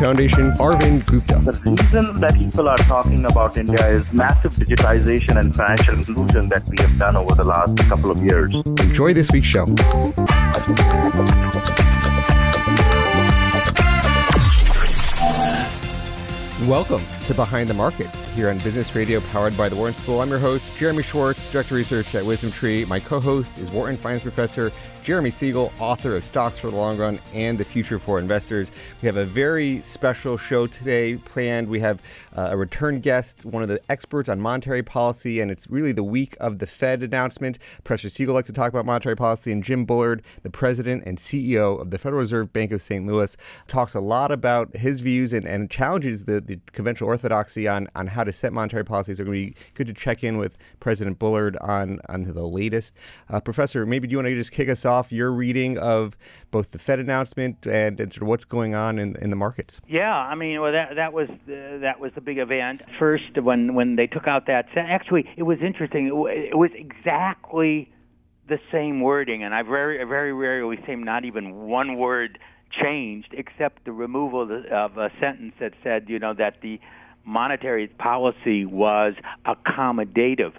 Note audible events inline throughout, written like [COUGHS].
Foundation, Arvind Gupta. The reason that people are talking about India is massive digitization and financial inclusion that we have done over the last couple of years. Enjoy this week's show. Welcome to Behind the Markets here on Business Radio powered by the Wharton School. I'm your host, Jeremy Schwartz, Director of Research at WisdomTree. My co host is Wharton Finance Professor Jeremy Siegel, author of Stocks for the Long Run and the Future for Investors. We have a very special show today planned. We have uh, a return guest, one of the experts on monetary policy, and it's really the week of the Fed announcement. Professor Siegel likes to talk about monetary policy, and Jim Bullard, the president and CEO of the Federal Reserve Bank of St. Louis, talks a lot about his views and, and challenges the, the conventional orthodoxy on, on how to set monetary policies. So it's going to be good to check in with President Bullard on, on the latest. Uh, Professor, maybe do you want to just kick us off your reading of both the Fed announcement and, and sort of what's going on in, in the markets? Yeah, I mean, well, that that was the, that was the big event. First, when when they took out that, actually, it was interesting. It, it was exactly the same wording, and I very very rarely see not even one word changed except the removal of a sentence that said, you know, that the monetary policy was accommodative.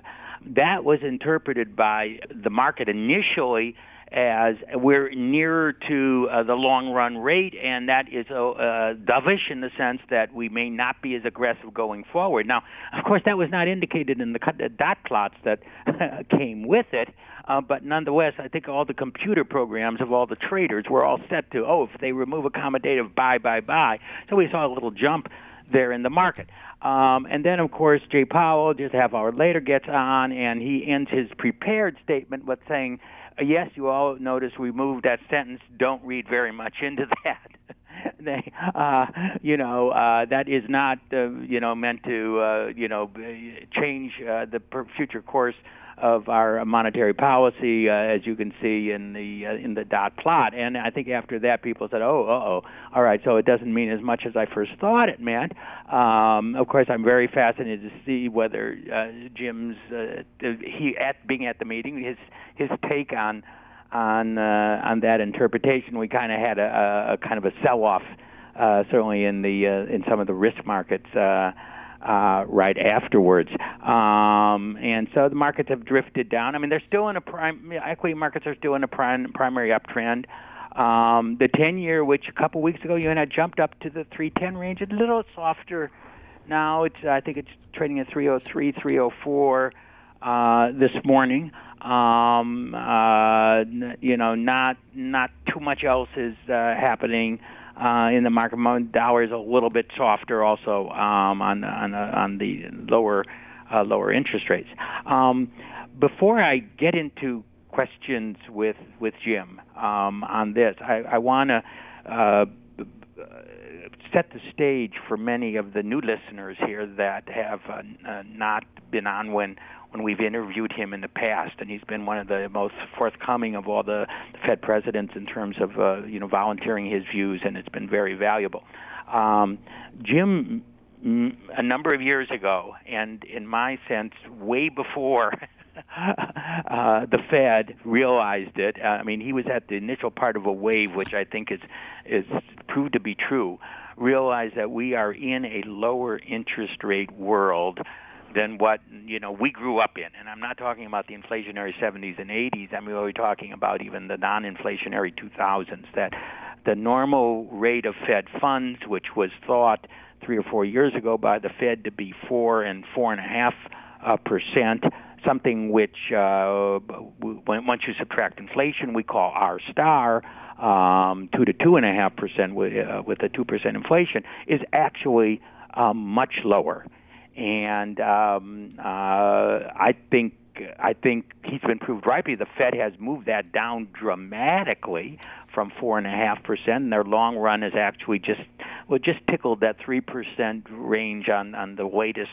That was interpreted by the market initially as we're nearer to uh, the long run rate, and that is uh, uh, dovish in the sense that we may not be as aggressive going forward. Now, of course, that was not indicated in the dot plots that [LAUGHS] came with it, uh, but nonetheless, I think all the computer programs of all the traders were all set to, oh, if they remove accommodative, buy, buy, buy. So we saw a little jump there in the market. Um, and then, of course, Jay Powell, just a half hour later, gets on and he ends his prepared statement with saying, yes, you all notice we moved that sentence. Don't read very much into [LAUGHS] that. they, uh, you know, uh, that is not, uh, you know, meant to, uh, you know, change uh, the per- future course of our monetary policy, uh, as you can see in the uh, in the dot plot. And I think after that, people said, "Oh, uh oh, all right." So it doesn't mean as much as I first thought it meant. Um, of course, I'm very fascinated to see whether uh, Jim's uh, he at being at the meeting his his take on on uh, on that interpretation. We kind of had a, a, kind of a sell off, uh, certainly in the in some of the risk markets. Uh, right afterwards. Um, and so the markets have drifted down. I mean, they're still in a prime, equity markets are still in a prime, primary uptrend. Um, the 10 year, which a couple weeks ago you and I jumped up to the 310 range, a little softer now. It's I think it's trading at 303, 304 uh, this morning. Um, uh, you know, not not too much else is uh, happening uh, in the market. Dollar is a little bit softer also um, on on on the lower uh, lower interest rates. Um, before I get into questions with with Jim um, on this, I, I want to uh, set the stage for many of the new listeners here that have uh, uh, not been on when when we've interviewed him in the past, and he's been one of the most forthcoming of all the Fed presidents in terms of uh, you know volunteering his views, and it's been very valuable. Um, Jim, a number of years ago, and in my sense, way before. [LAUGHS] uh, the Fed realized it. Uh, I mean, he was at the initial part of a wave, which I think is is proved to be true. Realized that we are in a lower interest rate world than what you know we grew up in. And I'm not talking about the inflationary 70s and 80s. I'm really talking about even the non-inflationary 2000s. That the normal rate of Fed funds, which was thought three or four years ago by the Fed to be four and four and a half uh, percent, something which uh, once you subtract inflation, we call R star. Um, two to two and a half percent with, uh, with a two percent inflation is actually um, much lower and um, uh, I think I think he's been proved right. The Fed has moved that down dramatically from four and a half percent. and Their long run is actually just well, just tickled that three percent range on on the latest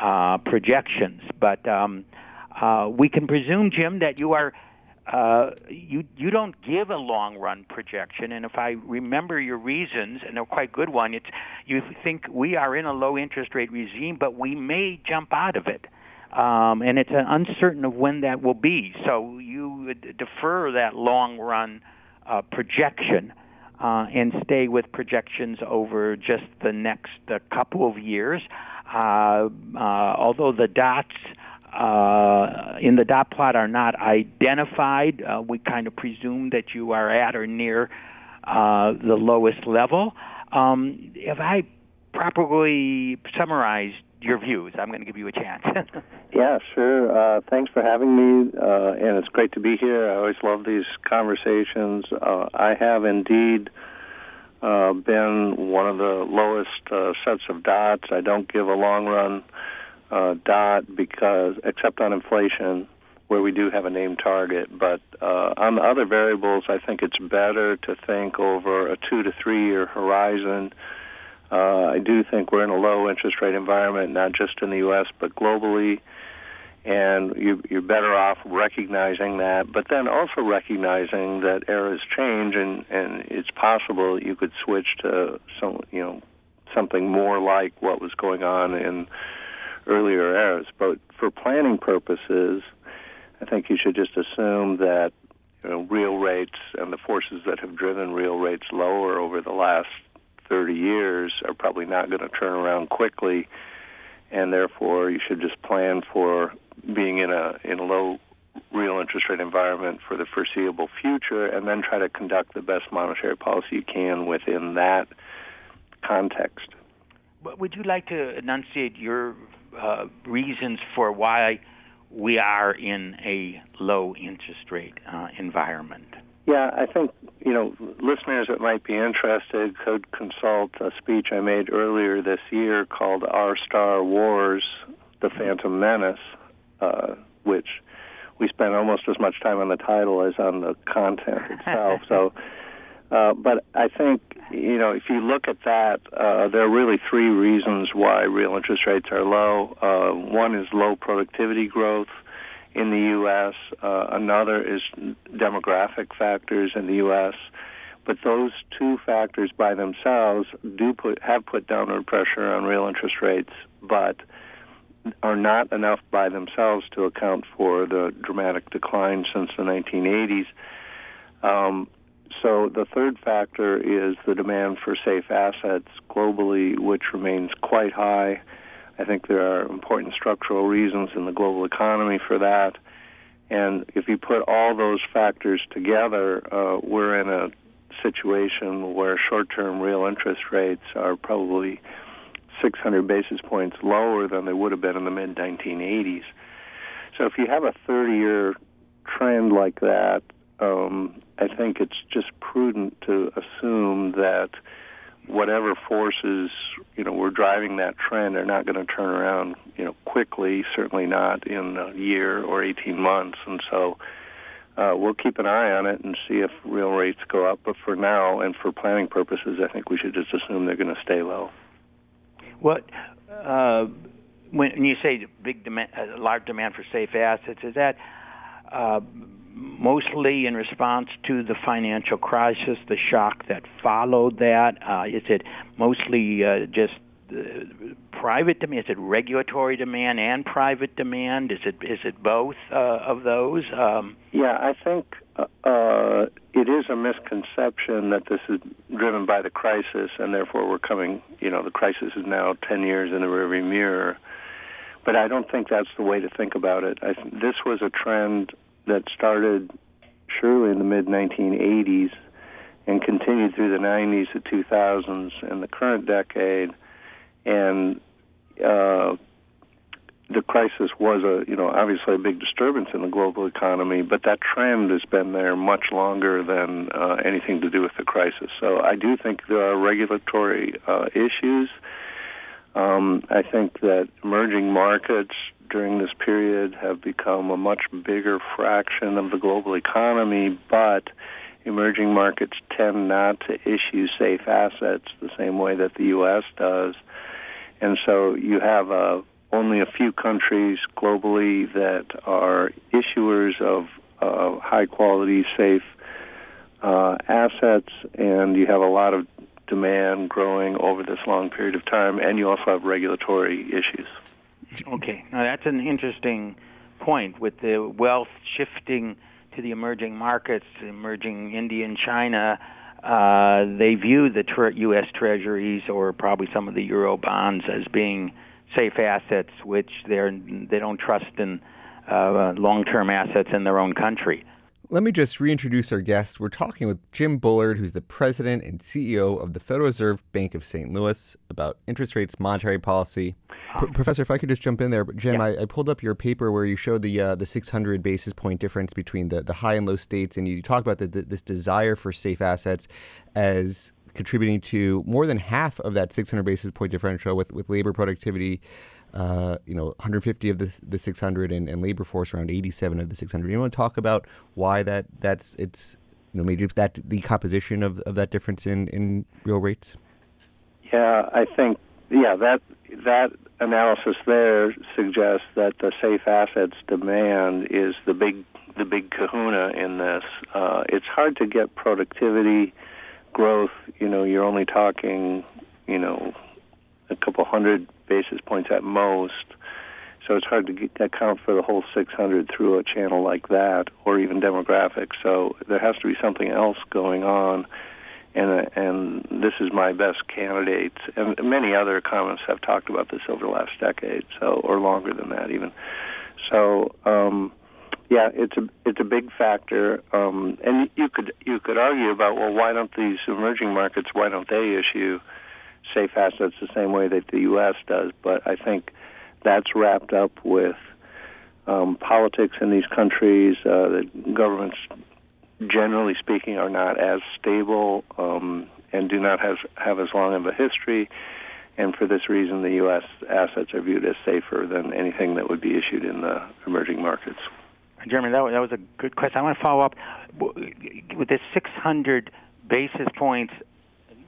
uh, projections. But um, uh, we can presume, Jim, that you are uh, you you don't give a long run projection, and if I remember your reasons, and they're quite good one, it's you think we are in a low interest rate regime, but we may jump out of it, um, and it's uncertain of when that will be. So you defer that long run uh, projection. Uh, and stay with projections over just the next uh, couple of years. Uh, although the dots uh, in the dot plot are not identified. Uh, we kind of presume that you are at or near uh, the lowest level. Um, if I properly summarized your views, I'm going to give you a chance. [LAUGHS] yeah, sure. Uh, thanks for having me, uh, and it's great to be here. I always love these conversations. Uh, I have indeed. Been one of the lowest sets of dots. I don't give a long run uh, dot because, except on inflation, where we do have a name target. But uh, on the other variables, I think it's better to think over a two to three year horizon. Uh, I do think we're in a low interest rate environment, not just in the U.S., but globally. And you, you're better off recognizing that, but then also recognizing that eras change, and, and it's possible you could switch to some, you know, something more like what was going on in earlier eras. But for planning purposes, I think you should just assume that you know, real rates and the forces that have driven real rates lower over the last 30 years are probably not going to turn around quickly, and therefore you should just plan for being in a in a low real interest rate environment for the foreseeable future, and then try to conduct the best monetary policy you can within that context. Would you like to enunciate your uh, reasons for why we are in a low interest rate uh, environment. Yeah, I think you know listeners that might be interested could consult a speech I made earlier this year called "R Star Wars: The Phantom Menace," uh, which we spent almost as much time on the title as on the content itself. [LAUGHS] so, uh, but I think you know, if you look at that, uh, there are really three reasons why real interest rates are low. Uh, one is low productivity growth in the U.S. Uh, another is demographic factors in the U.S. But those two factors by themselves do put have put downward pressure on real interest rates, but are not enough by themselves to account for the dramatic decline since the 1980s. Um, so the third factor is the demand for safe assets globally, which remains quite high. I think there are important structural reasons in the global economy for that. And if you put all those factors together, uh, we're in a situation where short-term real interest rates are probably 600 basis points lower than they would have been in the mid 1980s. So if you have a 30-year trend like that, um, I think it's just prudent to assume that whatever forces you know were driving that trend are not going to turn around you know quickly. Certainly not in a year or 18 months, and so. Uh, we'll keep an eye on it and see if real rates go up. But for now, and for planning purposes, I think we should just assume they're going to stay low. What uh, when you say big demand, uh, large demand for safe assets, is that uh, mostly in response to the financial crisis, the shock that followed that? Uh, is it mostly uh, just uh, private demand? Is it regulatory demand and private demand? Is it is it both uh, of those? Um, yeah, I think uh, uh, it is a misconception that this is driven by the crisis, and therefore we're coming. You know, the crisis is now ten years in the rearview mirror. But I don't think that's the way to think about it. I, this was a trend that started surely in the mid 1980s and continued through the 90s to 2000s and the current decade. And uh, the crisis was a, you know, obviously a big disturbance in the global economy, but that trend has been there much longer than uh, anything to do with the crisis. So I do think there are regulatory uh, issues. Um, I think that emerging markets during this period have become a much bigger fraction of the global economy, but emerging markets tend not to issue safe assets the same way that the U.S. does. And so you have uh, only a few countries globally that are issuers of uh, high quality, safe uh, assets, and you have a lot of demand growing over this long period of time, and you also have regulatory issues. Okay, now that's an interesting point with the wealth shifting to the emerging markets, emerging India and China. Uh, they view the tre- U.S. Treasuries or probably some of the Euro bonds as being safe assets, which they're they don't trust in uh, long-term assets in their own country. Let me just reintroduce our guest. We're talking with Jim Bullard, who's the president and CEO of the Federal Reserve Bank of St. Louis, about interest rates, monetary policy. P- Professor, if I could just jump in there, Jim, yeah. I, I, pulled up your paper where you showed the uh, the 600 basis point difference between the, the high and low states, and you talk about the, the, this desire for safe assets as contributing to more than half of that 600 basis point differential with, with labor productivity uh, you know, 150 of the, the 600 and, and labor force around 87 of the 600. You want to talk about why that that's it's you know maybe that the composition of, of that difference in, in real rates? Yeah, I think yeah that that analysis there suggests that the safe assets demand is the big the big kahuna in this. Uh, it's hard to get productivity growth. You know, you're only talking you know a couple hundred basis points at most. So it's hard to get, account for the whole 600 through a channel like that, or even demographics. So there has to be something else going on, and and this is my best candidate. And many other economists have talked about this over the last decade, so or longer than that even. So um, yeah, it's a it's a big factor, um, and you could you could argue about well, why don't these emerging markets why don't they issue safe assets the same way that the U.S. does. But I think that's wrapped up with um, politics in these countries. Uh, the governments, generally speaking, are not as stable um, and do not have have as long of a history. And for this reason, the U.S. assets are viewed as safer than anything that would be issued in the emerging markets. Jeremy, that was, that was a good question. I want to follow up with this 600 basis points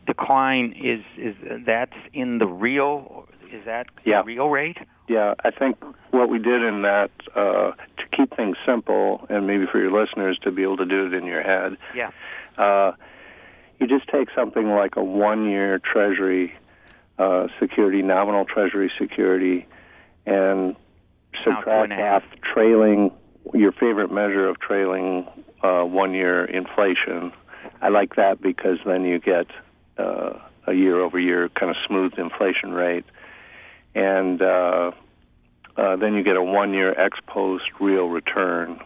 decline is is that's in the real is that yeah. real rate? Yeah, I think what we did in that uh, to keep things simple and maybe for your listeners to be able to do it in your head. Yeah. Uh, you just take something like a one-year Treasury uh, security, nominal Treasury security, and subtract off trailing your favorite measure of trailing uh, one-year inflation. I like that because then you get uh, a year over year kind of smooth inflation rate, and uh, uh, then you get a one year ex post real return,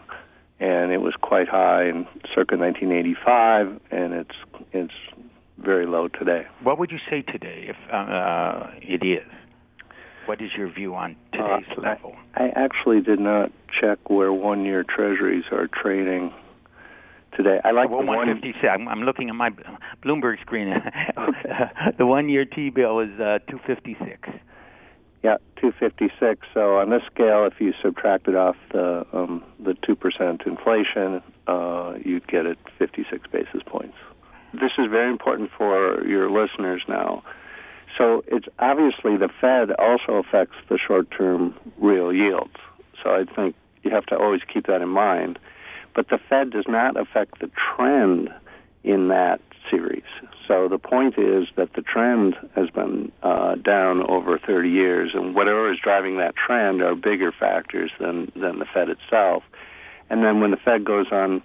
and it was quite high in circa 1985, and it's it's very low today. What would you say today if uh, it is? What is your view on today's uh, level? I, I actually did not check where one year treasuries are trading today. I like well, the 156. I'm, I'm looking at my Bloomberg screen. [LAUGHS] the one-year T-bill is uh, 256. Yeah, 256. So on this scale, if you subtracted off the um, the two percent inflation, uh, you'd get it 56 basis points. This is very important for your listeners now. So it's obviously the Fed also affects the short-term real yields. So I think you have to always keep that in mind. But the Fed does not affect the trend in that series. So the point is that the trend has been uh, down over 30 years, and whatever is driving that trend are bigger factors than than the Fed itself. And then when the Fed goes on,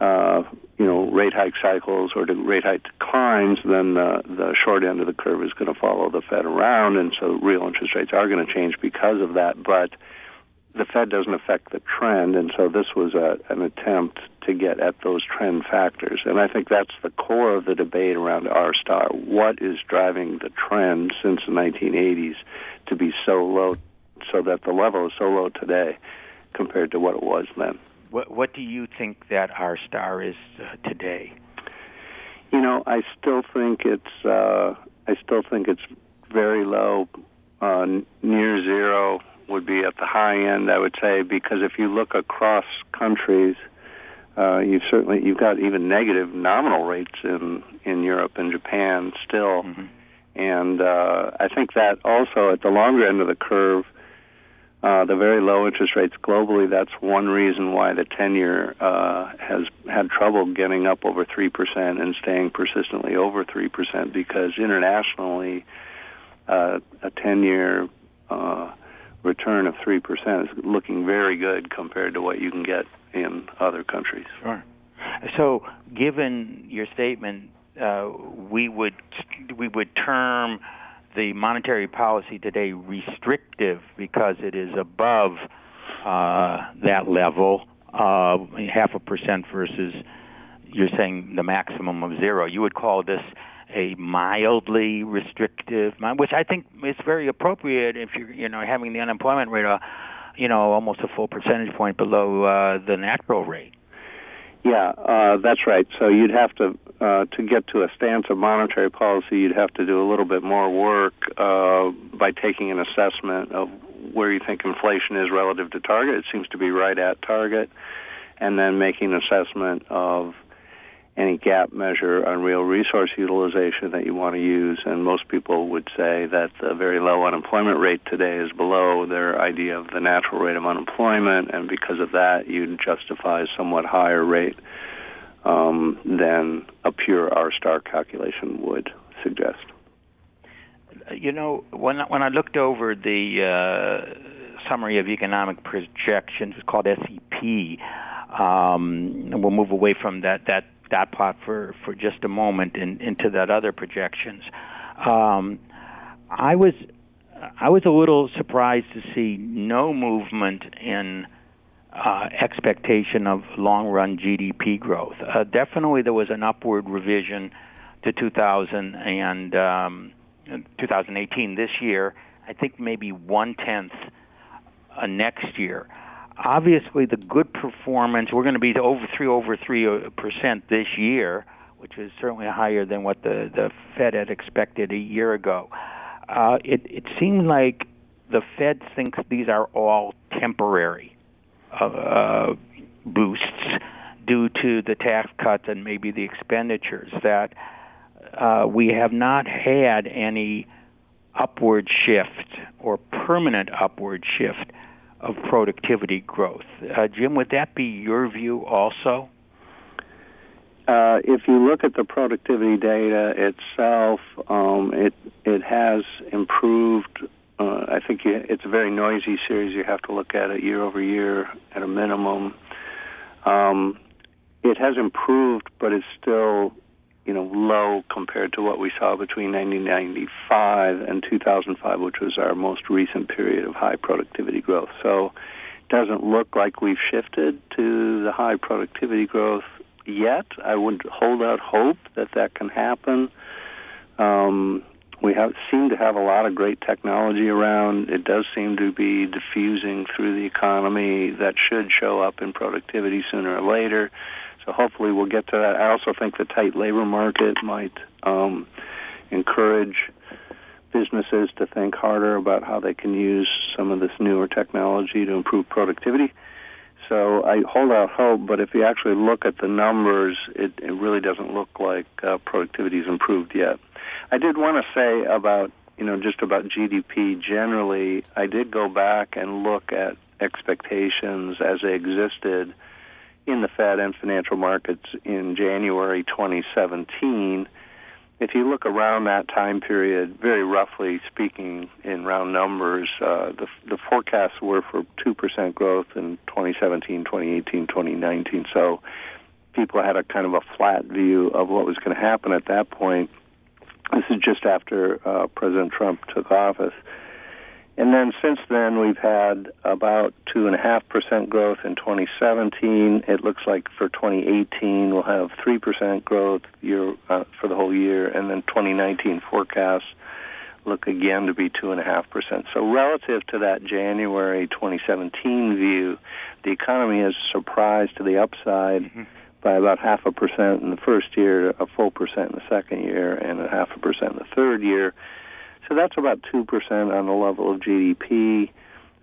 uh, you know, rate hike cycles or rate hike declines, then the the short end of the curve is going to follow the Fed around, and so real interest rates are going to change because of that. But the Fed doesn't affect the trend, and so this was a, an attempt to get at those trend factors. And I think that's the core of the debate around R star. What is driving the trend since the 1980s to be so low, so that the level is so low today compared to what it was then? What, what do you think that R star is uh, today? You know, I still think it's uh, I still think it's very low, uh, near zero would be at the high end, I would say, because if you look across countries, uh, you've certainly you've got even negative nominal rates in in Europe and Japan still, mm-hmm. and uh, I think that also at the longer end of the curve, uh, the very low interest rates globally. That's one reason why the ten-year uh, has had trouble getting up over three percent and staying persistently over three percent because internationally, uh, a ten-year uh, return of 3% is looking very good compared to what you can get in other countries. Sure. So, given your statement, uh, we would we would term the monetary policy today restrictive because it is above uh, that level, uh, half a percent versus you're saying the maximum of zero. You would call this a mildly restrictive, which I think is very appropriate if you're, you know, having the unemployment rate, uh, you know, almost a full percentage point below uh, the natural rate. Yeah, uh, that's right. So you'd have to, uh, to get to a stance of monetary policy, you'd have to do a little bit more work uh, by taking an assessment of where you think inflation is relative to target. It seems to be right at target, and then making an assessment of any gap measure on real resource utilization that you want to use. And most people would say that the very low unemployment rate today is below their idea of the natural rate of unemployment, and because of that, you'd justify a somewhat higher rate um, than a pure R star calculation would suggest. You know, when when I looked over the uh, summary of economic projections, it's called SEP. Um, we'll move away from that that dot plot for, for just a moment and into that other projections. Um, I was I was a little surprised to see no movement in uh, expectation of long run GDP growth. Uh, definitely, there was an upward revision to 2000 and um, 2018 this year. I think maybe one tenth uh, next year obviously the good performance we're going to be over three over three percent this year, which is certainly higher than what the the Fed had expected a year ago. Uh, it it seems like the Fed thinks these are all temporary uh, uh, boosts due to the tax cuts and maybe the expenditures that uh, we have not had any upward shift or permanent upward shift of productivity growth. Uh, Jim, would that be your view also? Uh, if you look at the productivity data itself, um, it it has improved. Uh, I think you, it's a very noisy series. You have to look at it year over year at a minimum. Um, it has improved, but it's still you know, low compared to what we saw between 1995 and 2005, which was our most recent period of high productivity growth. So it doesn't look like we've shifted to the high productivity growth yet. I wouldn't hold out hope that that can happen. Um, we have seem to have a lot of great technology around. It does seem to be diffusing through the economy that should show up in productivity sooner or later. So hopefully we'll get to that. I also think the tight labor market might um, encourage businesses to think harder about how they can use some of this newer technology to improve productivity. So I hold out hope, but if you actually look at the numbers, it, it really doesn't look like uh, productivity has improved yet. I did want to say about you know just about GDP generally. I did go back and look at expectations as they existed in the Fed and financial markets in January 2017. If you look around that time period, very roughly speaking, in round numbers, uh, the, the forecasts were for 2% growth in 2017, 2018, 2019. So people had a kind of a flat view of what was going to happen at that point. This is just after uh, President Trump took office. And then since then, we've had about 2.5% growth in 2017. It looks like for 2018, we'll have 3% growth year, uh, for the whole year. And then 2019 forecasts look again to be 2.5%. So relative to that January 2017 view, the economy has surprised to the upside mm-hmm. by about half a percent in the first year, a full percent in the second year, and a half a percent in the third year. So that's about 2% on the level of GDP.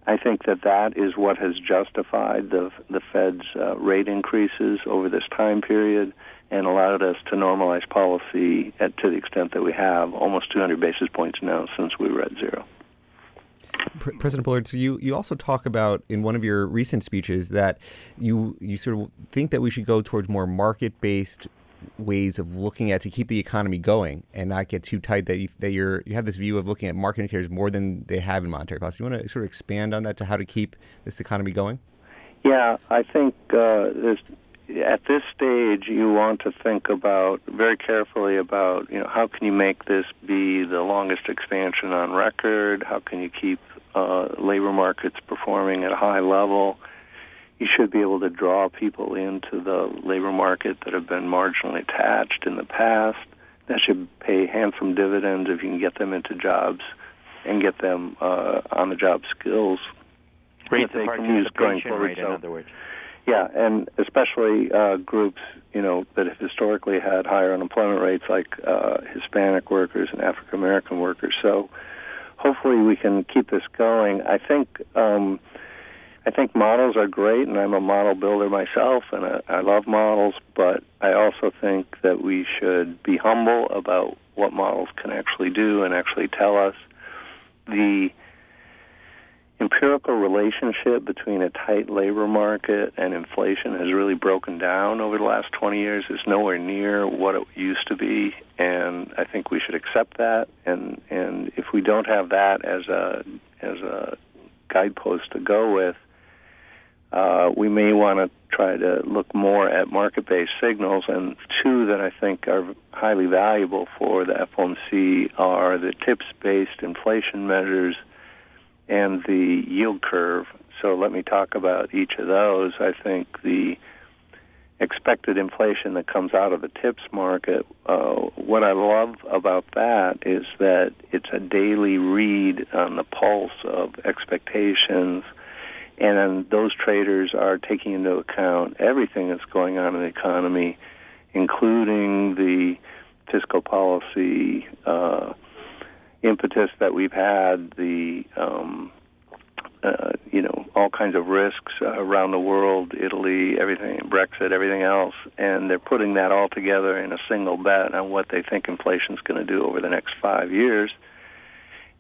I think that that is what has justified the, the Fed's uh, rate increases over this time period and allowed us to normalize policy at, to the extent that we have, almost 200 basis points now since we were at zero. President Bullard, so you, you also talk about in one of your recent speeches that you you sort of think that we should go towards more market based ways of looking at to keep the economy going and not get too tight that you, that you're you have this view of looking at market indicators more than they have in monetary policy. You want to sort of expand on that to how to keep this economy going? Yeah, I think uh, at this stage you want to think about very carefully about you know how can you make this be the longest expansion on record? How can you keep uh, labor markets performing at a high level? You should be able to draw people into the labor market that have been marginally attached in the past. That should pay handsome dividends if you can get them into jobs and get them uh, on the job skills that they can use going forward. Rate, so, in other words. Yeah, and especially uh, groups you know that have historically had higher unemployment rates, like uh, Hispanic workers and African American workers. So hopefully we can keep this going. I think. Um, I think models are great, and I'm a model builder myself, and I, I love models. But I also think that we should be humble about what models can actually do and actually tell us. The empirical relationship between a tight labor market and inflation has really broken down over the last 20 years. It's nowhere near what it used to be, and I think we should accept that. And and if we don't have that as a as a guidepost to go with, uh, we may want to try to look more at market-based signals. And two that I think are highly valuable for the FOMC are the TIPS-based inflation measures and the yield curve. So let me talk about each of those. I think the expected inflation that comes out of the TIPS market, uh, what I love about that is that it's a daily read on the pulse of expectations – and then those traders are taking into account everything that's going on in the economy, including the fiscal policy uh, impetus that we've had, the um, uh, you know all kinds of risks around the world, Italy, everything, Brexit, everything else, and they're putting that all together in a single bet on what they think inflation is going to do over the next five years.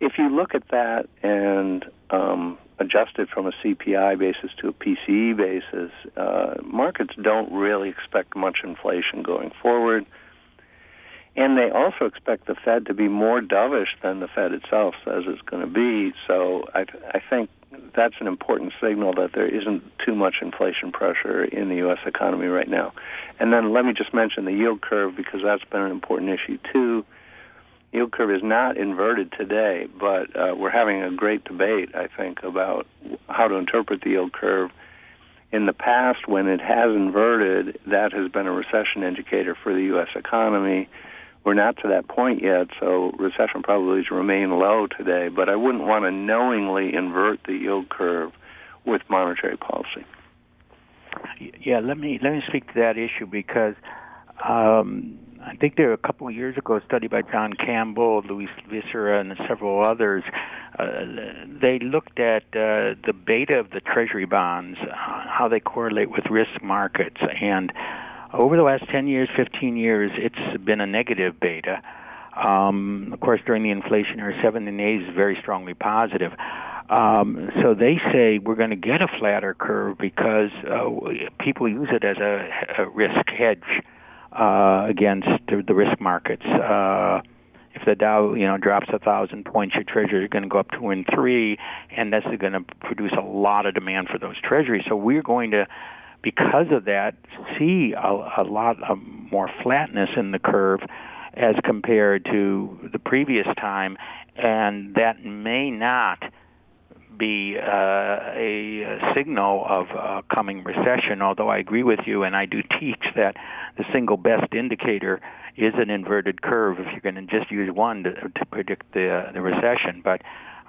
If you look at that and um, adjusted from a CPI basis to a PCE basis, uh, markets don't really expect much inflation going forward. And they also expect the Fed to be more dovish than the Fed itself says it's going to be. So I, I think that's an important signal that there isn't too much inflation pressure in the U.S. economy right now. And then let me just mention the yield curve because that's been an important issue too yield curve is not inverted today, but uh, we're having a great debate, I think, about how to interpret the yield curve. In the past, when it has inverted, that has been a recession indicator for the U.S. economy. We're not to that point yet, so recession probabilities remain low today, but I wouldn't want to knowingly invert the yield curve with monetary policy. Yeah, let me let me speak to that issue because um, I think there were a couple of years ago a study by John Campbell, Luis Viceira, and several others. Uh, they looked at uh, the beta of the Treasury bonds, uh, how they correlate with risk markets, and over the last 10 years, 15 years, it's been a negative beta. Um, of course, during the inflationary seven and eight is very strongly positive. Um, so they say we're going to get a flatter curve because uh, people use it as a, a risk hedge uh, against the risk markets. Uh, if the Dow, you know, drops a thousand points, your treasuries are going to go up two and three, and that's going to produce a lot of demand for those treasuries. So we're going to, because of that, see a, a lot of more flatness in the curve as compared to the previous time, and that may not be uh, a, signal of a coming recession. Although I agree with you, and I do teach that the single best indicator is an inverted curve. If you're going to just use one to, to predict the the recession, but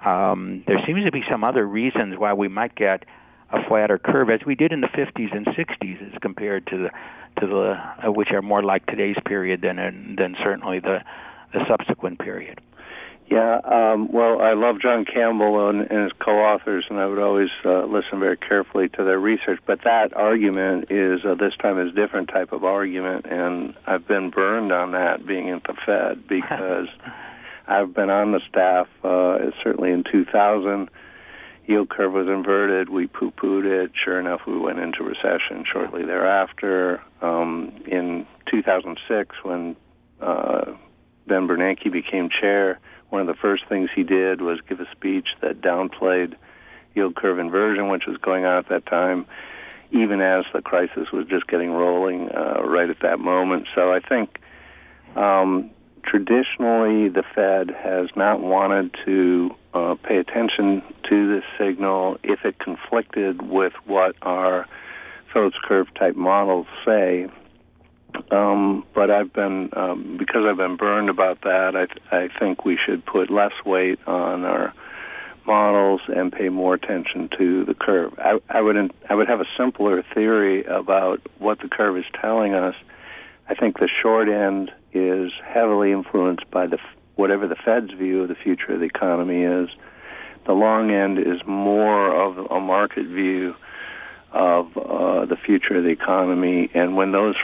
um, there seems to be some other reasons why we might get a flatter curve, as we did in the 50s and 60s, as compared to the to the uh, which are more like today's period than than certainly the the subsequent period. Yeah, um, well, I love John Campbell and, and his co-authors, and I would always uh, listen very carefully to their research. But that argument is uh, this time is a different type of argument, and I've been burned on that being at the Fed [LAUGHS] because I've been on the staff uh, certainly in 2000. Yield curve was inverted. We poo-pooed it. Sure enough, we went into recession shortly thereafter. Um, in 2006, when uh, Ben Bernanke became chair one of the first things he did was give a speech that downplayed yield curve inversion, which was going on at that time, even as the crisis was just getting rolling uh, right at that moment. So I think um, traditionally the Fed has not wanted to uh, pay attention to this signal if it conflicted with what our Phillips curve type models say. Um, but I've been um, because I've been burned about that. I th- I think we should put less weight on our models and pay more attention to the curve. I, I would in, I would have a simpler theory about what the curve is telling us. I think the short end is heavily influenced by the whatever the Fed's view of the future of the economy is. The long end is more of a market view of uh, the future of the economy, and when those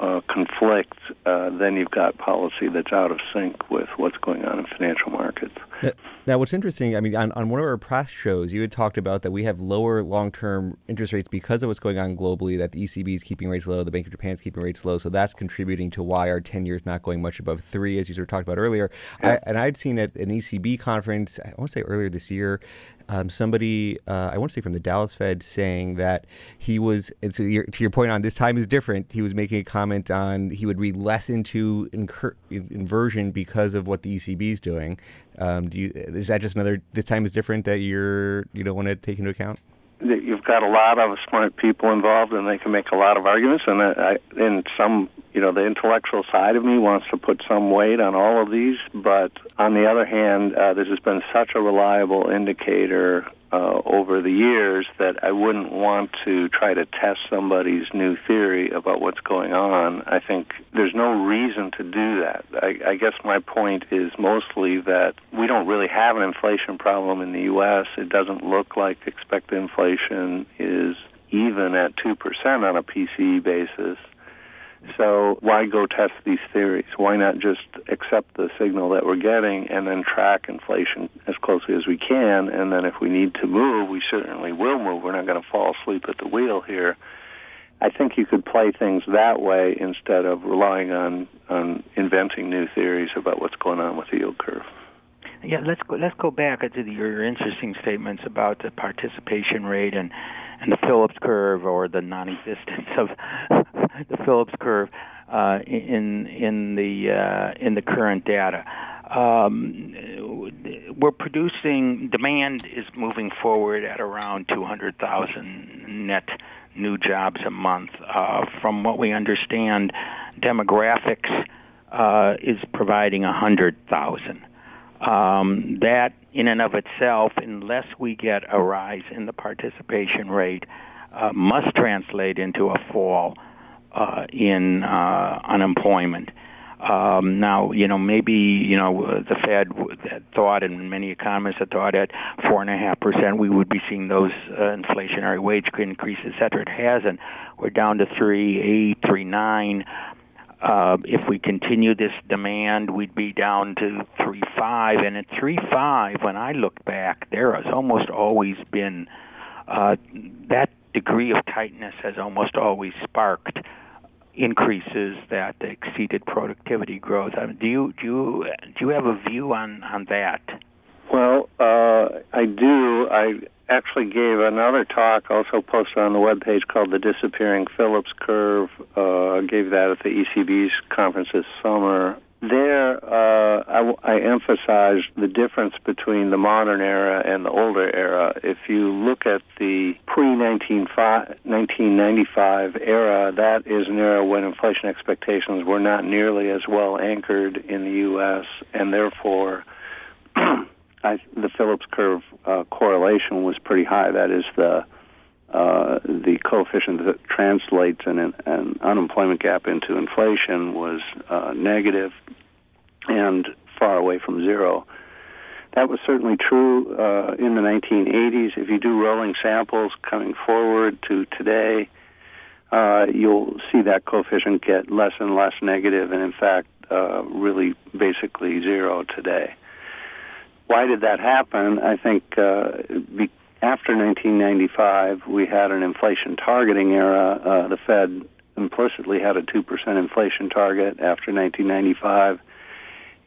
uh, conflict, uh, then you've got policy that's out of sync with what's going on in financial markets. Now, now, what's interesting, I mean, on, on one of our press shows, you had talked about that we have lower long term interest rates because of what's going on globally, that the ECB is keeping rates low, the Bank of Japan is keeping rates low. So that's contributing to why our 10 years not going much above three, as you sort of talked about earlier. Yeah. I, and I'd seen at an ECB conference, I want to say earlier this year, um, somebody, uh, I want to say from the Dallas Fed, saying that he was, to your, to your point on this time is different, he was making a comment on he would read less into incur, inversion because of what the ECB is doing. Um, do you, is that just another, this time is different that you're, you don't want to take into account? You've got a lot of smart people involved, and they can make a lot of arguments. And I, in some, you know, the intellectual side of me wants to put some weight on all of these. But on the other hand, uh, this has been such a reliable indicator uh, over the years that I wouldn't want to try to test somebody's new theory about what's going on. I think there's no reason to do that. I, I guess my point is mostly that we don't really have an inflation problem in the U.S. It doesn't look like expected inflation is even at 2% on a PCE basis. So why go test these theories? Why not just accept the signal that we're getting and then track inflation as closely as we can? And then if we need to move, we certainly will move. We're not going to fall asleep at the wheel here. I think you could play things that way instead of relying on on inventing new theories about what's going on with the yield curve. Yeah, let's go. Let's go back to the, your interesting statements about the participation rate and and the Phillips curve or the non-existence of [LAUGHS] the Phillips curve uh, in in the uh, in the current data. Um, we're producing demand is moving forward at around 200,000 net new jobs a month. Uh, from what we understand, demographics uh, is providing 100,000. Um, that in and of itself, unless we get a rise in the participation rate, uh, must translate into a fall uh, in uh, unemployment. Um, now, you know, maybe you know the Fed thought, and many economists had thought at four and a half percent we would be seeing those uh, inflationary wage increases, et cetera. It hasn't. We're down to three eight, three nine. Uh, if we continue this demand, we'd be down to three five, and at three five, when I look back, there has almost always been uh, that degree of tightness has almost always sparked increases that exceeded productivity growth. I mean, do you do you do you have a view on on that? Well, uh, I do. I actually gave another talk, also posted on the web page, called "The Disappearing Phillips Curve." Uh, gave that at the ECB's conference this summer. There, uh, I, I emphasized the difference between the modern era and the older era. If you look at the pre-1995 era, that is an era when inflation expectations were not nearly as well anchored in the U.S., and therefore [CLEARS THROAT] I, the Phillips curve uh, correlation was pretty high. That is the uh, the coefficient that translates an, an unemployment gap into inflation was uh, negative and far away from zero. That was certainly true uh, in the 1980s. If you do rolling samples coming forward to today, uh, you'll see that coefficient get less and less negative, and in fact, uh, really basically zero today. Why did that happen? I think uh, be- after 1995, we had an inflation targeting era. Uh, the Fed implicitly had a 2% inflation target after 1995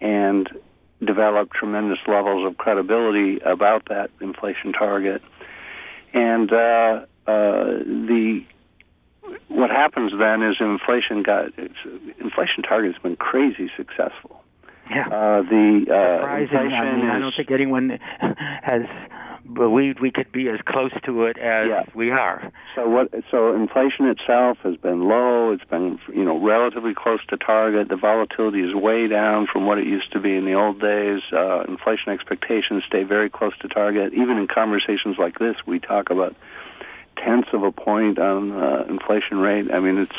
and developed tremendous levels of credibility about that inflation target. And uh, uh, the what happens then is inflation got inflation target has been crazy successful. Yeah. Uh, the uh, Surprising. I mean, I don't think anyone [LAUGHS] has believed we could be as close to it as Yeah. we are. So what? So inflation itself has been low. It's been you know relatively close to target. The volatility is way down from what it used to be in the old days. Uh, inflation expectations stay very close to target. Even in conversations like this, we talk about tenths of a point on uh, inflation rate. I mean, it's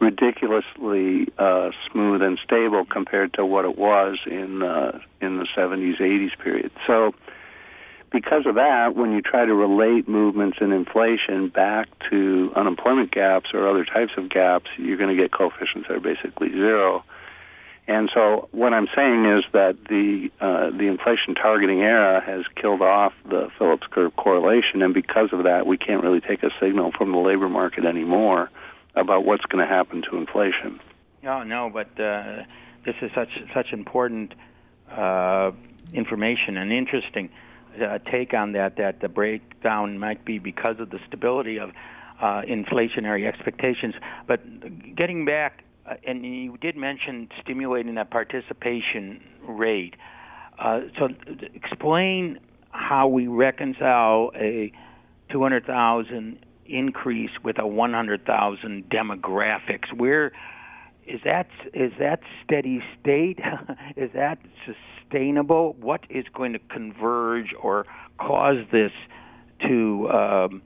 ridiculously uh, smooth and stable compared to what it was in uh, in the 70s, 80s period. So because of that, when you try to relate movements in inflation back to unemployment gaps or other types of gaps, you're going to get coefficients that are basically zero. And so, what I'm saying is that the uh, the inflation targeting era has killed off the Phillips curve correlation, and because of that, we can't really take a signal from the labor market anymore about what's going to happen to inflation. No, no, but uh, this is such such important uh, information and interesting uh, take on that. That the breakdown might be because of the stability of uh, inflationary expectations. But getting back, uh, and you did mention stimulating that participation rate. Uh, so, explain how we reconcile a 200,000 increase with a 100,000 demographics. Where is that? Is that steady state? [LAUGHS] is that sustainable? What is going to converge or cause this to um,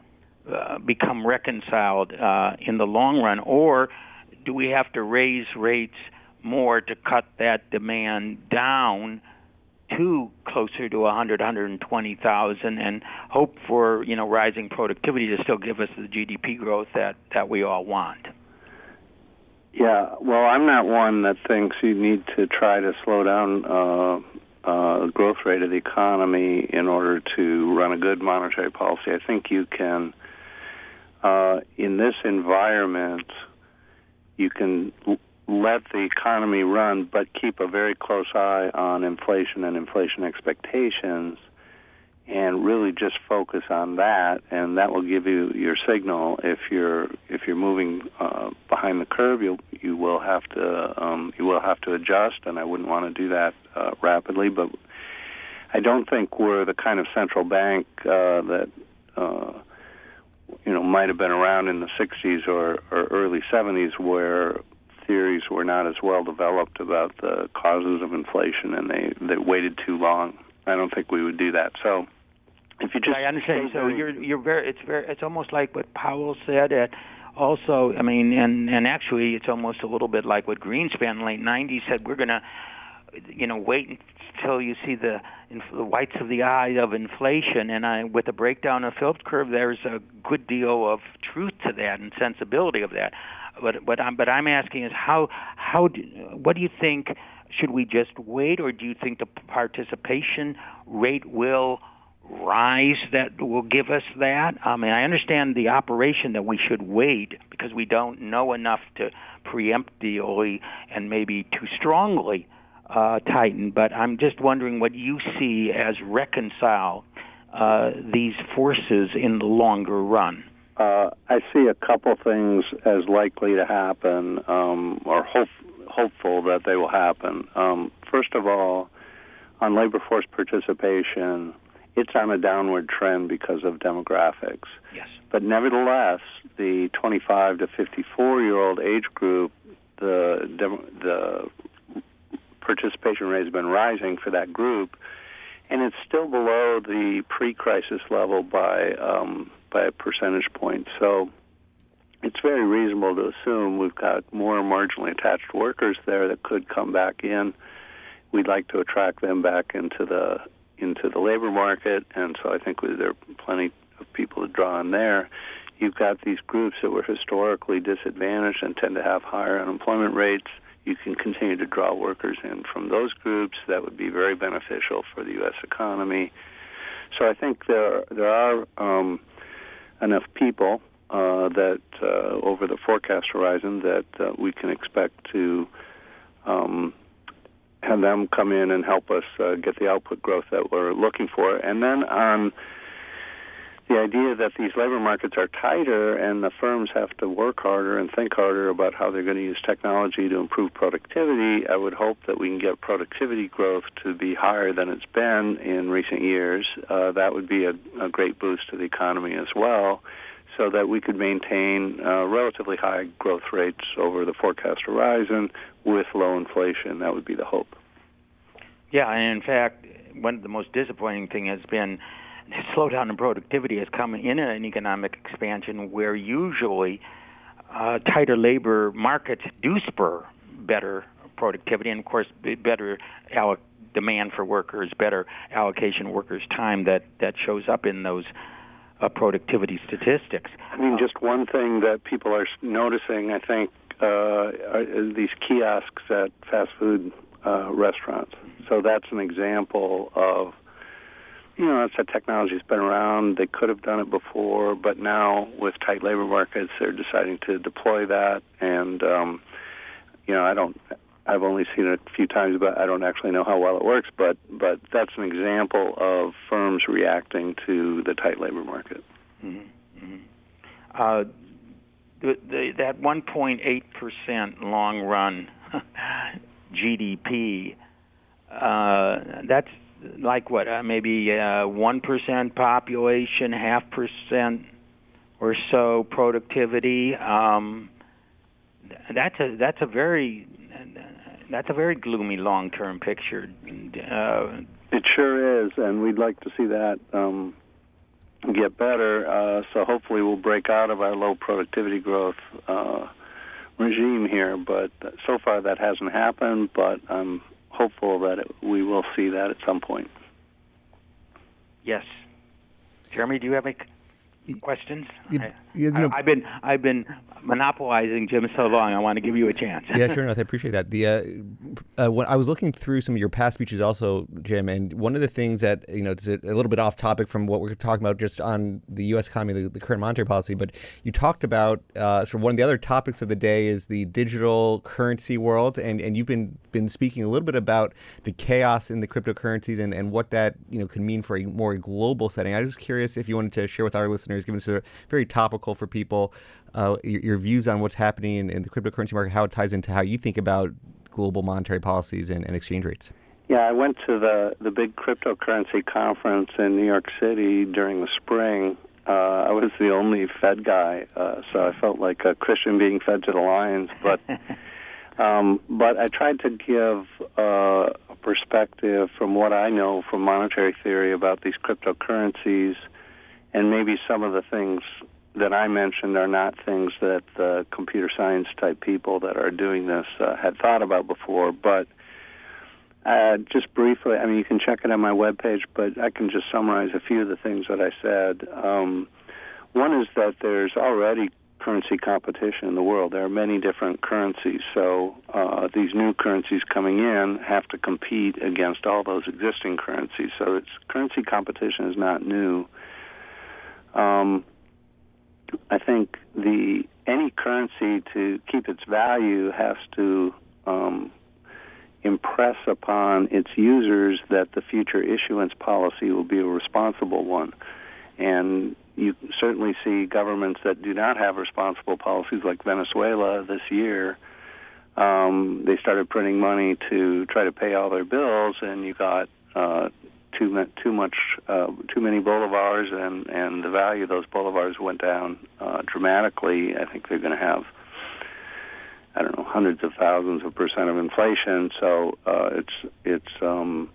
uh, become reconciled uh, in the long run, or do we have to raise rates more to cut that demand down? To closer to 100, 120,000, and hope for you know rising productivity to still give us the GDP growth that that we all want. Yeah, well, I'm not one that thinks you need to try to slow down uh, uh, growth rate of the economy in order to run a good monetary policy. I think you can, uh, in this environment, you can let the economy run, but keep a very close eye on inflation and inflation expectations, and really just focus on that, and that will give you your signal. If you're if you're moving uh, behind the curve, you you will have to um, you will have to adjust, and I wouldn't want to do that uh, rapidly. But I don't think we're the kind of central bank uh, that. Uh, you know, might have been around in the 60s or, or early 70s, where theories were not as well developed about the causes of inflation, and they they waited too long. I don't think we would do that. So, if you just I understand. So you're you're very it's very it's almost like what Powell said. At also, I mean, and and actually, it's almost a little bit like what Greenspan in the late '90s said. We're gonna, you know, wait until you see the inf- the whites of the eye of inflation. And I, with the breakdown of Phillips curve, there's a good deal of truth to that and sensibility of that. But what I'm but I'm asking is how how do, what do you think? Should we just wait, or do you think the participation rate will rise that will give us that? I mean, I understand the operation that we should wait because we don't know enough to preemptively and maybe too strongly uh, tighten. But I'm just wondering what you see as reconcile uh, these forces in the longer run. Uh, I see a couple things as likely to happen, um, or hope, hopeful that they will happen. Um, first of all, on labor force participation, it's on a downward trend because of demographics. Yes. But nevertheless, the 25 to 54 year old age group, the dem- the participation rate has been rising for that group, and it's still below the pre-crisis level by um, by a percentage point. So it's very reasonable to assume we've got more marginally attached workers there that could come back in. We'd like to attract them back into the into the labor market, and so I think there are plenty of people to draw on there. You've got these groups that were historically disadvantaged and tend to have higher unemployment rates. You can continue to draw workers in from those groups. That would be very beneficial for the U.S. economy. So I think there there are um, enough people uh, that uh, over the forecast horizon that uh, we can expect to um, have them come in and help us uh, get the output growth that we're looking for. And then on the idea that these labor markets are tighter and the firms have to work harder and think harder about how they're going to use technology to improve productivity, I would hope that we can get productivity growth to be higher than it's been in recent years. Uh, that would be a, a great boost to the economy as well so that we could maintain uh, relatively high growth rates over the forecast horizon with low inflation. That would be the hope. Yeah, and in fact, one of the most disappointing thing has been the slowdown in productivity has come in an economic expansion where usually uh, tighter labor markets do spur better productivity and, of course, better alloc- demand for workers, better allocation workers' time that, that shows up in those uh, productivity statistics. I mean, just one thing that people are noticing, I think, uh, are these kiosks at fast food uh, restaurants. So that's an example of, you know, it's a technology that's been around. They could have done it before, but now with tight labor markets, they're deciding to deploy that. And, um, you know, I don't, I've only seen it a few times, but I don't actually know how well it works. But but that's an example of firms reacting to the tight labor market. Mm-hmm. Mm-hmm. Uh, the, the, that 1.8 percent long run [LAUGHS] GDP, uh, that's like what? Uh, maybe uh, one percent population, half percent or so productivity. Um, that's a that's a very that's a very gloomy long-term picture. Uh, it sure is, and we'd like to see that um, get better. Uh, so hopefully, we'll break out of our low productivity growth uh, regime here. But so far, that hasn't happened. But I'm hopeful that it, we will see that at some point. Yes, Jeremy, do you have any questions? You, you I, have been I've been monopolizing Jim so long. I want to give you a chance. yeah, sure [LAUGHS] enough. I appreciate that. The uh, uh, when I was looking through some of your past speeches, also Jim, and one of the things that you know it's a, a little bit off topic from what we're talking about just on the U.S. economy, the, the current monetary policy, but you talked about uh, sort of one of the other topics of the day is the digital currency world, and, and you've been been speaking a little bit about the chaos in the cryptocurrencies and, and what that you know can mean for a more global setting. I was curious if you wanted to share with our listeners, given it's a very topical for people, uh, your, your, views on what's happening in, in, the cryptocurrency market, how it ties into how you think about global monetary policies and, and exchange rates. Yeah, I went to the the big cryptocurrency conference in New York City during the spring. Uh, I was the only Fed guy, uh, so I felt like a Christian being fed to the lions. But [LAUGHS] um, but I tried to give uh, a perspective from what I know from monetary theory about these cryptocurrencies, and maybe some of the things that I mentioned are not things that the computer science type people that are doing this uh, had thought about before. But uh, just briefly, I mean, you can check it on my webpage, but I can just summarize a few of the things that I said. Um, one is that there's already currency competition in the world. There are many different currencies, so uh, these new currencies coming in have to compete against all those existing currencies. So it's currency competition is not new. Um, I think the any currency to keep its value has to um, impress upon its users that the future issuance policy will be a responsible one. And you certainly see governments that do not have responsible policies, like Venezuela this year. Um, they started printing money to try to pay all their bills, and you got uh, too too much uh, too many bolivars, and and the value of those bolivars went down uh, dramatically. I think they're going to have I don't know hundreds of thousands of percent of inflation. So uh, it's it's um,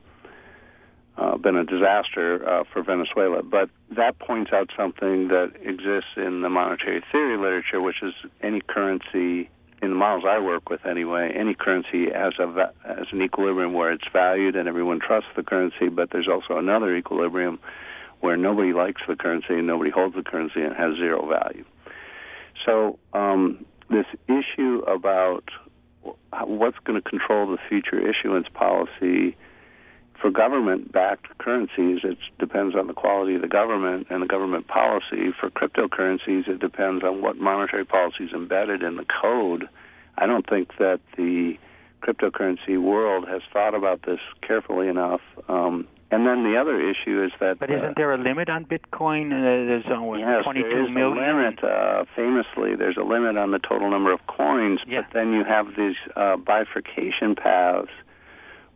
uh, been a disaster uh, for Venezuela. But that points out something that exists in the monetary theory literature, which is any currency in the models I work with anyway, any currency has a has an equilibrium where it's valued and everyone trusts the currency, but there's also another equilibrium where nobody likes the currency and nobody holds the currency and has zero value. So um, this issue about what's going to control the future issuance policy for government-backed currencies, it depends on the quality of the government and the government policy. For cryptocurrencies, it depends on what monetary policy is embedded in the code. I don't think that the cryptocurrency world has thought about this carefully enough. Um, and then the other issue is that. But isn't uh, there a limit on Bitcoin? Uh, there's only yes, 22 there is million. a limit. Uh, famously, there's a limit on the total number of coins. Yeah. But then you have these uh, bifurcation paths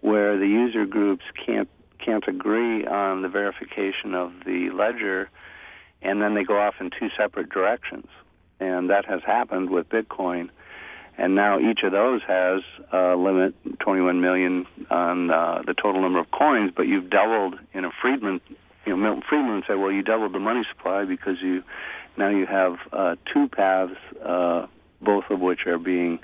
where the user groups can't can't agree on the verification of the ledger, and then they go off in two separate directions. And that has happened with Bitcoin. And now each of those has a limit, 21 million on uh, the total number of coins, but you've doubled in a Friedman. You know, Milton Friedman said, "Well, you doubled the money supply because you now you have uh, two paths, uh, both of which are being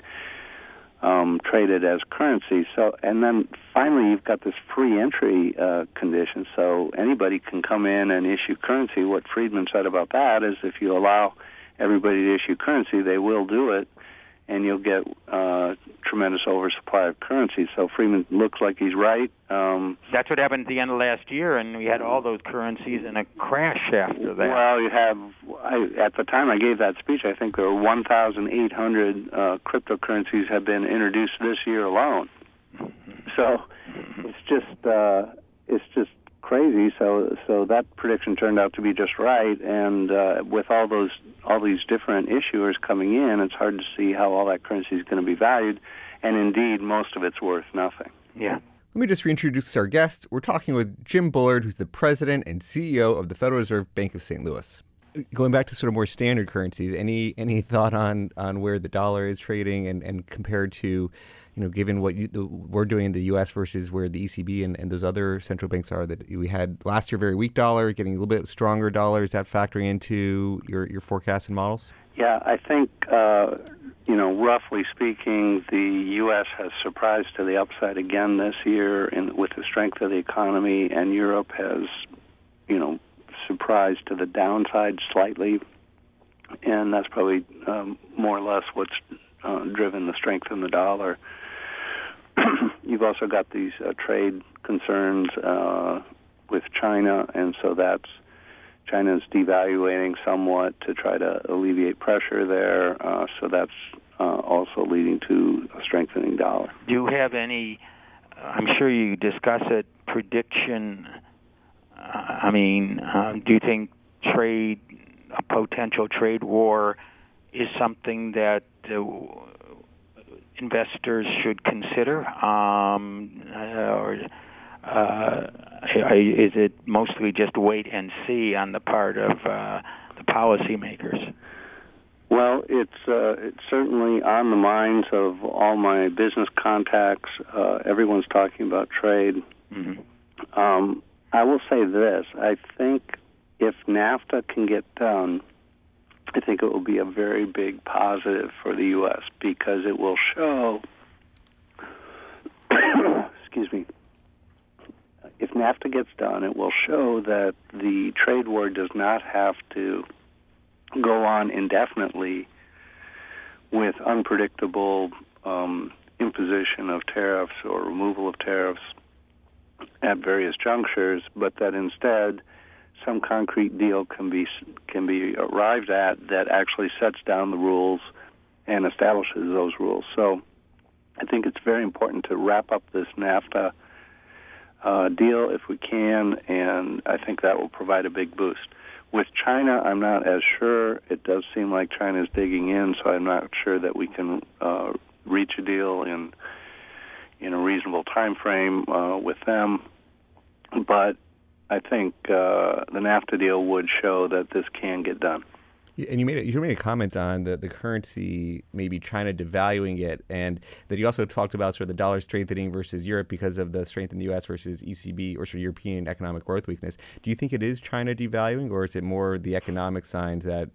um, traded as currency. So, and then finally, you've got this free entry uh, condition. So anybody can come in and issue currency. What Friedman said about that is, if you allow everybody to issue currency, they will do it, and you'll get uh, tremendous oversupply of currency. So Friedman looks like he's right. Um, That's what happened at the end of last year, and we had all those currencies in a crash after that. Well, you have I, at the time I gave that speech. I think there were 1,800 uh, cryptocurrencies have been introduced this year alone. So it's just uh, it's just crazy. So so that prediction turned out to be just right. And uh, with all those all these different issuers coming in, it's hard to see how all that currency is going to be valued. And indeed, most of it's worth nothing. yeah. Let me just reintroduce our guest. We're talking with Jim Bullard, who's the president and CEO of the Federal Reserve Bank of St. Louis. Going back to sort of more standard currencies, any any thought on on where the dollar is trading and, and compared to, you know, given what you, the, we're doing in the U.S. versus where the ECB and, and those other central banks are that we had last year, very weak dollar, getting a little bit stronger dollar. Is that factoring into your your forecasts and models? Yeah, I think uh, you know, roughly speaking, the U.S. has surprised to the upside again this year in, with the strength of the economy, and Europe has, you know, surprised to the downside slightly, and that's probably um, more or less what's uh, driven the strength in the dollar. [CLEARS THROAT] You've also got these uh, trade concerns uh, with China, and so that's China's devaluating somewhat to try to alleviate pressure there. Uh, so that's uh, also leading to a strengthening dollar. Do you have any? I'm sure you discuss it. Prediction. I mean, um, do you think trade, a potential trade war, is something that uh, investors should consider, um, uh, or uh, is it mostly just wait and see on the part of uh, the policymakers? Well, it's uh, it's certainly on the minds of all my business contacts. Uh, everyone's talking about trade. Mm-hmm. Um, I will say this: I think if NAFTA can get done, I think it will be a very big positive for the U.S. because it will show. [COUGHS] excuse me. If NAFTA gets done, it will show that the trade war does not have to go on indefinitely with unpredictable um, imposition of tariffs or removal of tariffs at various junctures, but that instead some concrete deal can be can be arrived at that actually sets down the rules and establishes those rules. So I think it's very important to wrap up this NAFTA uh, deal if we can, and I think that will provide a big boost. With China, I'm not as sure. It does seem like China is digging in, so I'm not sure that we can uh, reach a deal in in a reasonable time frame uh, with them. But I think uh, the NAFTA deal would show that this can get done. And you made a, you made a comment on the, the currency, maybe China devaluing it, and that you also talked about sort of the dollar strengthening versus Europe because of the strength in the U.S. versus ECB or sort of European economic growth weakness. Do you think it is China devaluing, or is it more the economic signs that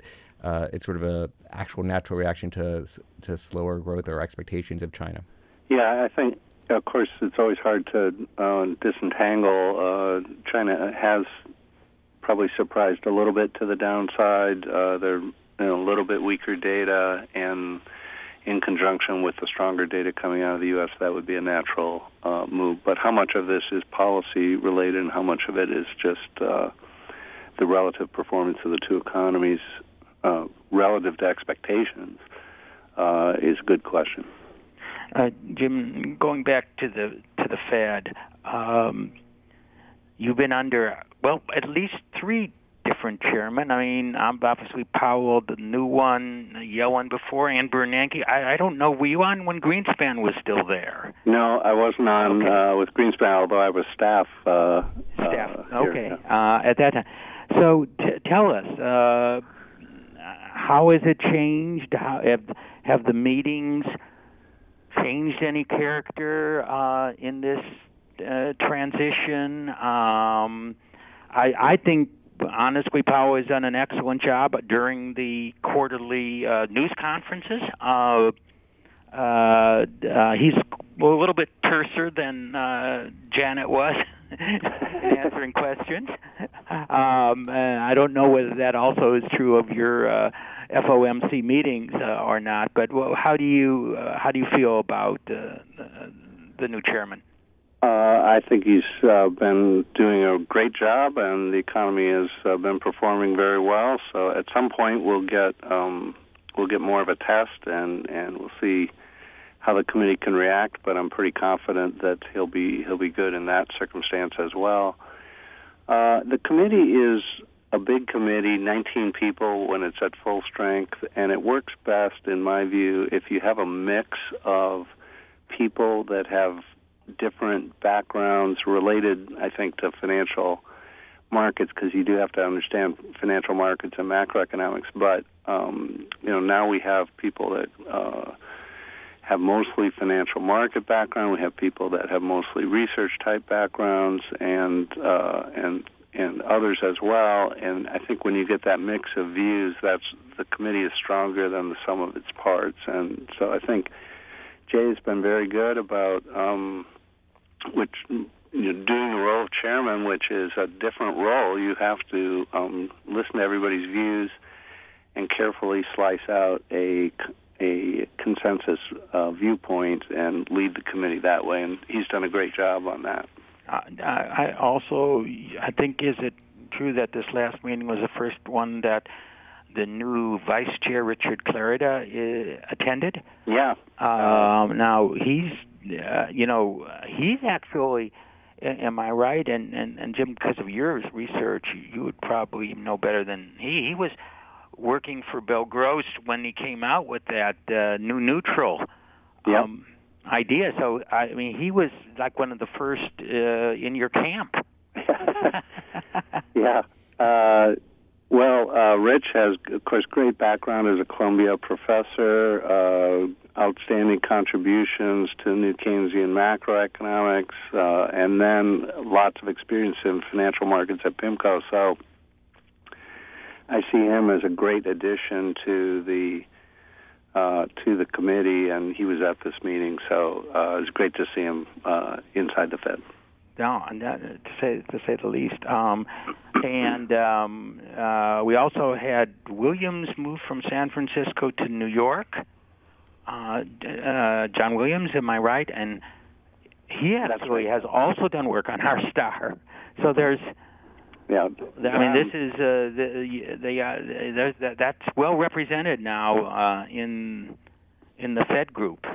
uh, it's sort of a actual natural reaction to to slower growth or expectations of China. Yeah, I think of course it's always hard to uh, disentangle. Uh, China has probably surprised a little bit to the downside. Uh, they're you know, a little bit weaker data, and in conjunction with the stronger data coming out of the U.S., that would be a natural uh, move. But how much of this is policy related, and how much of it is just uh, the relative performance of the two economies uh, relative to expectations, uh, is a good question. Uh, Jim, going back to the to the Fed, um, you've been under well at least three different chairmen. I mean, I'm obviously Powell, the new one, Yellen before, and Bernanke. I, I don't know. Were you on when Greenspan was still there? No, I wasn't on Okay. uh, with Greenspan, although I was staff. Uh, Staff. uh, okay. Uh, at that time. So t- tell us, uh, how has it changed? How have have the meetings changed any character uh, in this uh, transition? Um, I, I think honestly, Powell has done an excellent job during the quarterly uh, news conferences. Uh, uh, uh, he's a little bit terser than uh, Janet was [LAUGHS] answering [LAUGHS] questions. Um, I don't know whether that also is true of your uh, FOMC meetings uh, or not. But well, how do you uh, how do you feel about uh, the new chairman? Uh, I think he's uh, been doing a great job, and the economy has uh, been performing very well. So at some point, we'll get um, we'll get more of a test, and and we'll see how the committee can react. But I'm pretty confident that he'll be he'll be good in that circumstance as well. Uh, the committee is a big committee, 19 people when it's at full strength, and it works best, in my view, if you have a mix of people that have different backgrounds related, I think, to financial markets because you do have to understand financial markets and macroeconomics. But um, you know, now we have people that uh, have mostly financial market background. We have people that have mostly research type backgrounds, and uh, and and others as well. And I think when you get that mix of views, that's the committee is stronger than the sum of its parts. And so I think Jay's been very good about um, which you know, doing the role of chairman, which is a different role. You have to um, listen to everybody's views and carefully slice out a a consensus uh, viewpoint and lead the committee that way. And he's done a great job on that. I I also I think is it true that this last meeting was the first one that the new vice chair Richard Clarida uh, attended. Yeah. Um, now he's, uh, you know, he's actually. Am I right? And, and and Jim, because of your research, you would probably know better than he. He was working for Bill Gross when he came out with that uh, new neutral Yep. um, idea. So I mean, he was like one of the first uh, in your camp. [LAUGHS] [LAUGHS] yeah. Uh, well, uh, Rich has, of course, great background as a Columbia professor, uh, outstanding contributions to New Keynesian macroeconomics, uh, and then lots of experience in financial markets at PIMCO. So I see him as a great addition to the uh, to the committee, and he was at this meeting, so uh, was great to see him uh, inside the Fed. No, to say to say the least. Um, and um, uh, we also had Williams move from San Francisco to New York. Uh, uh, John Williams, am I right? And he actually has also done work on R star. So there's, Yeah, I mean, this is uh, the the uh, that's well represented now uh, in in the Fed group.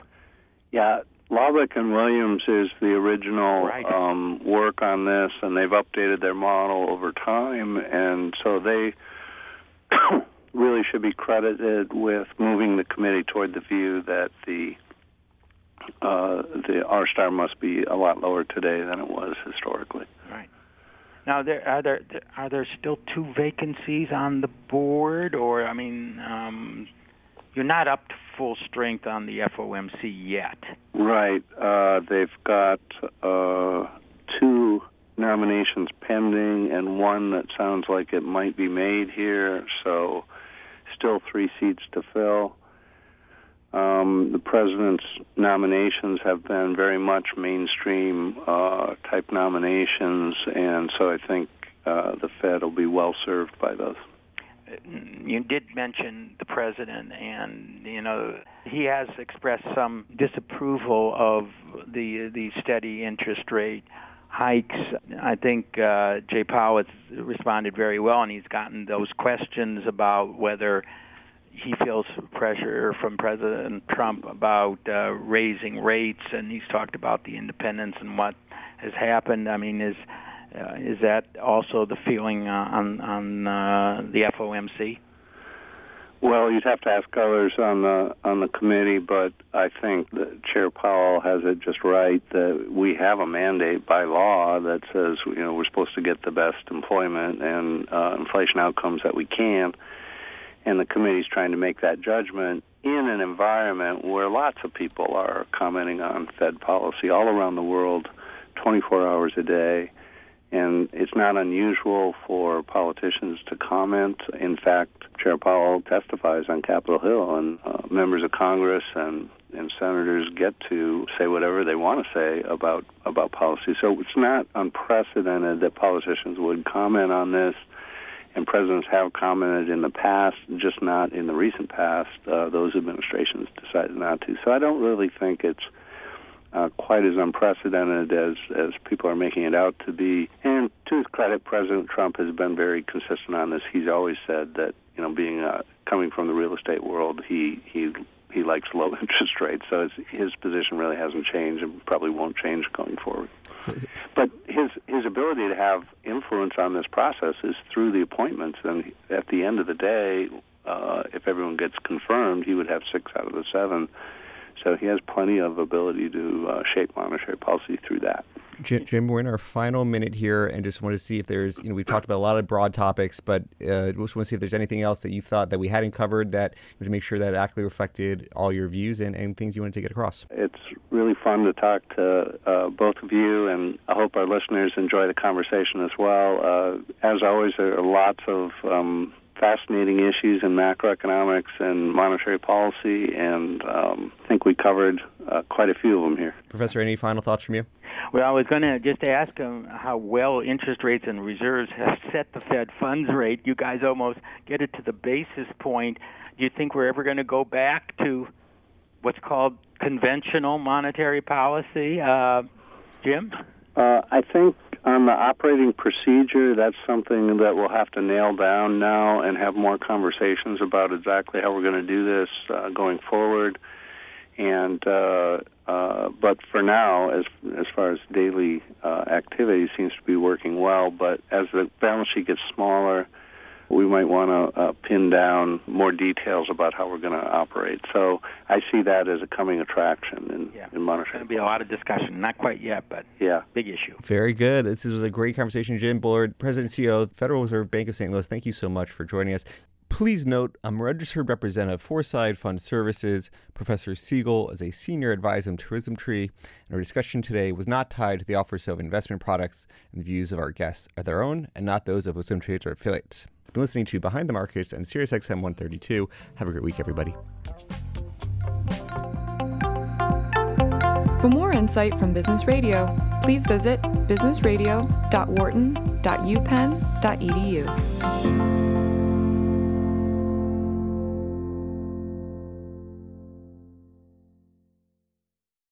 Yeah, Laubach and Williams is the original Right. um, work on this, and they've updated their model over time, and so they [COUGHS] really should be credited with moving the committee toward the view that the uh, the R star must be a lot lower today than it was historically. Now, there are there are there still two vacancies on the board, or I mean, um, you're not up to full strength on the FOMC yet. Right. Uh, they've got uh, two nominations pending and one that sounds like it might be made here. So still three seats to fill. Um, the president's nominations have been very much mainstream uh, type nominations, and so I think uh, the Fed will be well served by those. You did mention the president, and you know he has expressed some disapproval of the the steady interest rate hikes. I think uh, Jay Powell has responded very well, and he's gotten those questions about whether he feels pressure from President Trump about uh, raising rates, and he's talked about the independence and what has happened. I mean, is uh, is that also the feeling uh, on on uh, the FOMC? Well, you'd have to ask others on the on the committee, but I think that Chair Powell has it just right that we have a mandate by law that says you know we're supposed to get the best employment and uh, inflation outcomes that we can, and the committee's trying to make that judgment in an environment where lots of people are commenting on Fed policy all around the world, 24 hours a day and it's not unusual for politicians to comment. In fact, Chair Powell testifies on Capitol Hill, and uh, members of Congress and and senators get to say whatever they want to say about about policy. So it's not unprecedented that politicians would comment on this, and presidents have commented in the past, just not in the recent past. Uh, those administrations decided not to. So I don't really think it's uh, quite as unprecedented as as people are making it out to be. And to his credit, President Trump has been very consistent on this. He's always said that you know, being uh, coming from the real estate world, he he he likes low [LAUGHS] interest rates. So his position really hasn't changed and probably won't change going forward. But his his ability to have influence on this process is through the appointments. And at the end of the day, uh, if everyone gets confirmed, he would have six out of the seven so he has plenty of ability to uh, shape monetary policy through that. Jim, Jim, we're in our final minute here, and just want to see if there's, you know, we've talked about a lot of broad topics, but uh, just want to see if there's anything else that you thought that we hadn't covered that to make sure that accurately reflected all your views and, and things you wanted to get across. It's really fun to talk to uh, both of you, and I hope our listeners enjoy the conversation as well. Uh, as always, there are lots of um, fascinating issues in macroeconomics and monetary policy, and um, I think we covered uh, quite a few of them here. Professor, any final thoughts from you? Well, I was going to just ask him how well interest rates and reserves have [LAUGHS] set the Fed funds rate. You guys almost get it to the basis point. Do you think we're ever going to go back to what's called conventional monetary policy, uh, Jim? Uh, I think on the operating procedure, that's something that we'll have to nail down now and have more conversations about exactly how we're going to do this uh, going forward. And uh, uh, but for now, as as far as daily uh, activity, seems to be working well. But as the balance sheet gets smaller, we might want to uh, pin down more details about how we're going to operate. So I see that as a coming attraction in, yeah. in monetary. There'll be a lot of discussion. Not quite yet, but yeah, big issue. Very good. This was a great conversation. Jim Bullard, President and CEO of Federal Reserve Bank of St. Louis. Thank you so much for joining us. Please note, I'm a registered representative for Side Fund Services. Professor Siegel is a senior advisor to WisdomTree, and our discussion today was not tied to the offers of investment products, and the views of our guests are their own and not those of WisdomTree or affiliates been listening to Behind the Markets and SiriusXM 132. Have a great week, everybody. For more insight from Business Radio, please visit businessradio.wharton.upenn.edu.